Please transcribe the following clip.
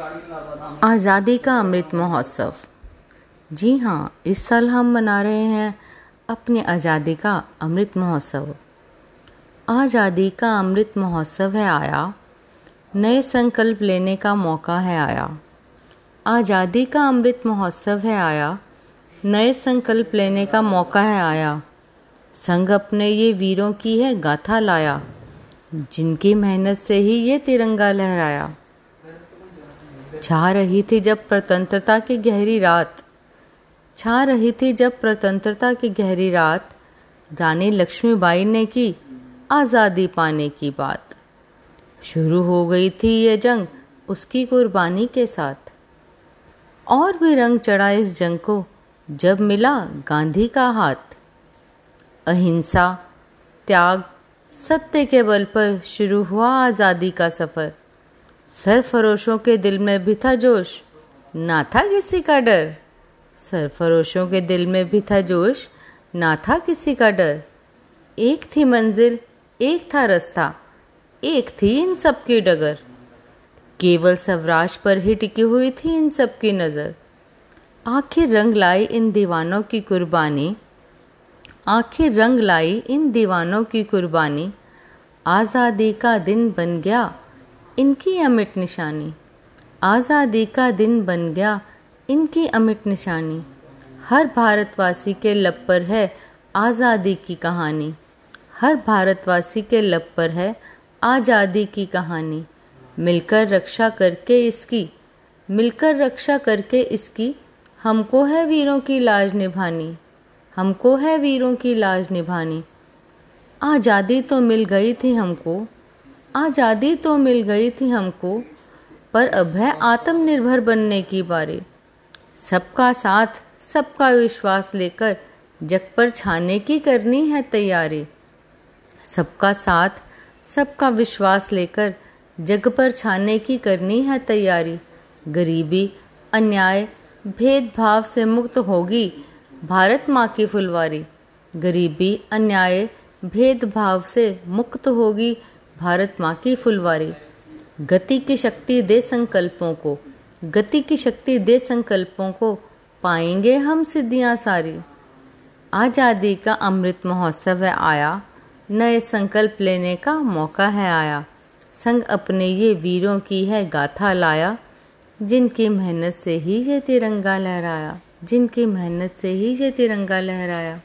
आज़ादी का अमृत महोत्सव। जी हाँ इस साल हम मना रहे हैं अपनी आज़ादी का अमृत महोत्सव। आज़ादी का अमृत महोत्सव है आया। नए संकल्प लेने का मौका है आया। आज़ादी का अमृत महोत्सव है आया। नए संकल्प लेने का मौका है आया। संग अपने ये वीरों की है गाथा लाया। जिनकी मेहनत से ही ये तिरंगा लहराया। छा रही थी जब स्वतंत्रता की गहरी रात। छा रही थी जब स्वतंत्रता की गहरी रात। रानी लक्ष्मीबाई ने की आज़ादी पाने की बात। शुरू हो गई थी ये जंग उसकी कुर्बानी के साथ। और भी रंग चढ़ा इस जंग को, जब मिला गांधी का हाथ। अहिंसा, त्याग, सत्य के बल पर शुरू हुआ आज़ादी का सफ़र। सरफरोशों के दिल में भी था जोश। ना था किसी का डर। सरफरोशों के दिल में भी था जोश। ना था किसी का डर। एक थी मंजिल, एक था रास्ता, एक थी इन सब की डगर। केवल स्वराज पर ही टिकी हुई थी इन सब की नज़र। आखिर रंग लाई इन दीवानों की कुर्बानी। आखिर रंग लाई इन दीवानों की कुर्बानी। आज़ादी का दिन बन गया। इनकी अमिट निशानी। आज़ादी का दिन बन गया इनकी अमिट निशानी। हर भारतवासी के लब पर है आज़ादी की कहानी। हर भारतवासी के लब पर है आज़ादी की कहानी। मिलकर रक्षा करके इसकी, मिलकर रक्षा करके इसकी, हमको है वीरों की लाज निभानी, हमको है वीरों की लाज निभानी। आज़ादी तो मिल गई थी हमको आज़ादी तो मिल गई थी हमको, पर अब है आत्मनिर्भर बनने की बारी। सबका साथ, सबका विश्वास लेकर जग पर छाने की करनी है तैयारी। सबका साथ, सबका विश्वास लेकर जग पर छाने की करनी है तैयारी। गरीबी, अन्याय, भेदभाव से मुक्त होगी भारत माँ की फुलवारी। गरीबी, अन्याय, भेदभाव से मुक्त होगी भारत माँ की फुलवारी। गति की शक्ति दे संकल्पों को। गति की शक्ति दे संकल्पों को पाएँगे हम सिद्धियाँ सारी। आज़ादी का अमृत महोत्सव है आया। नए संकल्प लेने का मौका है आया। संग अपने ये वीरों की है गाथा लाया। जिनकी मेहनत से ही ये तिरंगा लहराया। जिनकी मेहनत से ही ये तिरंगा लहराया।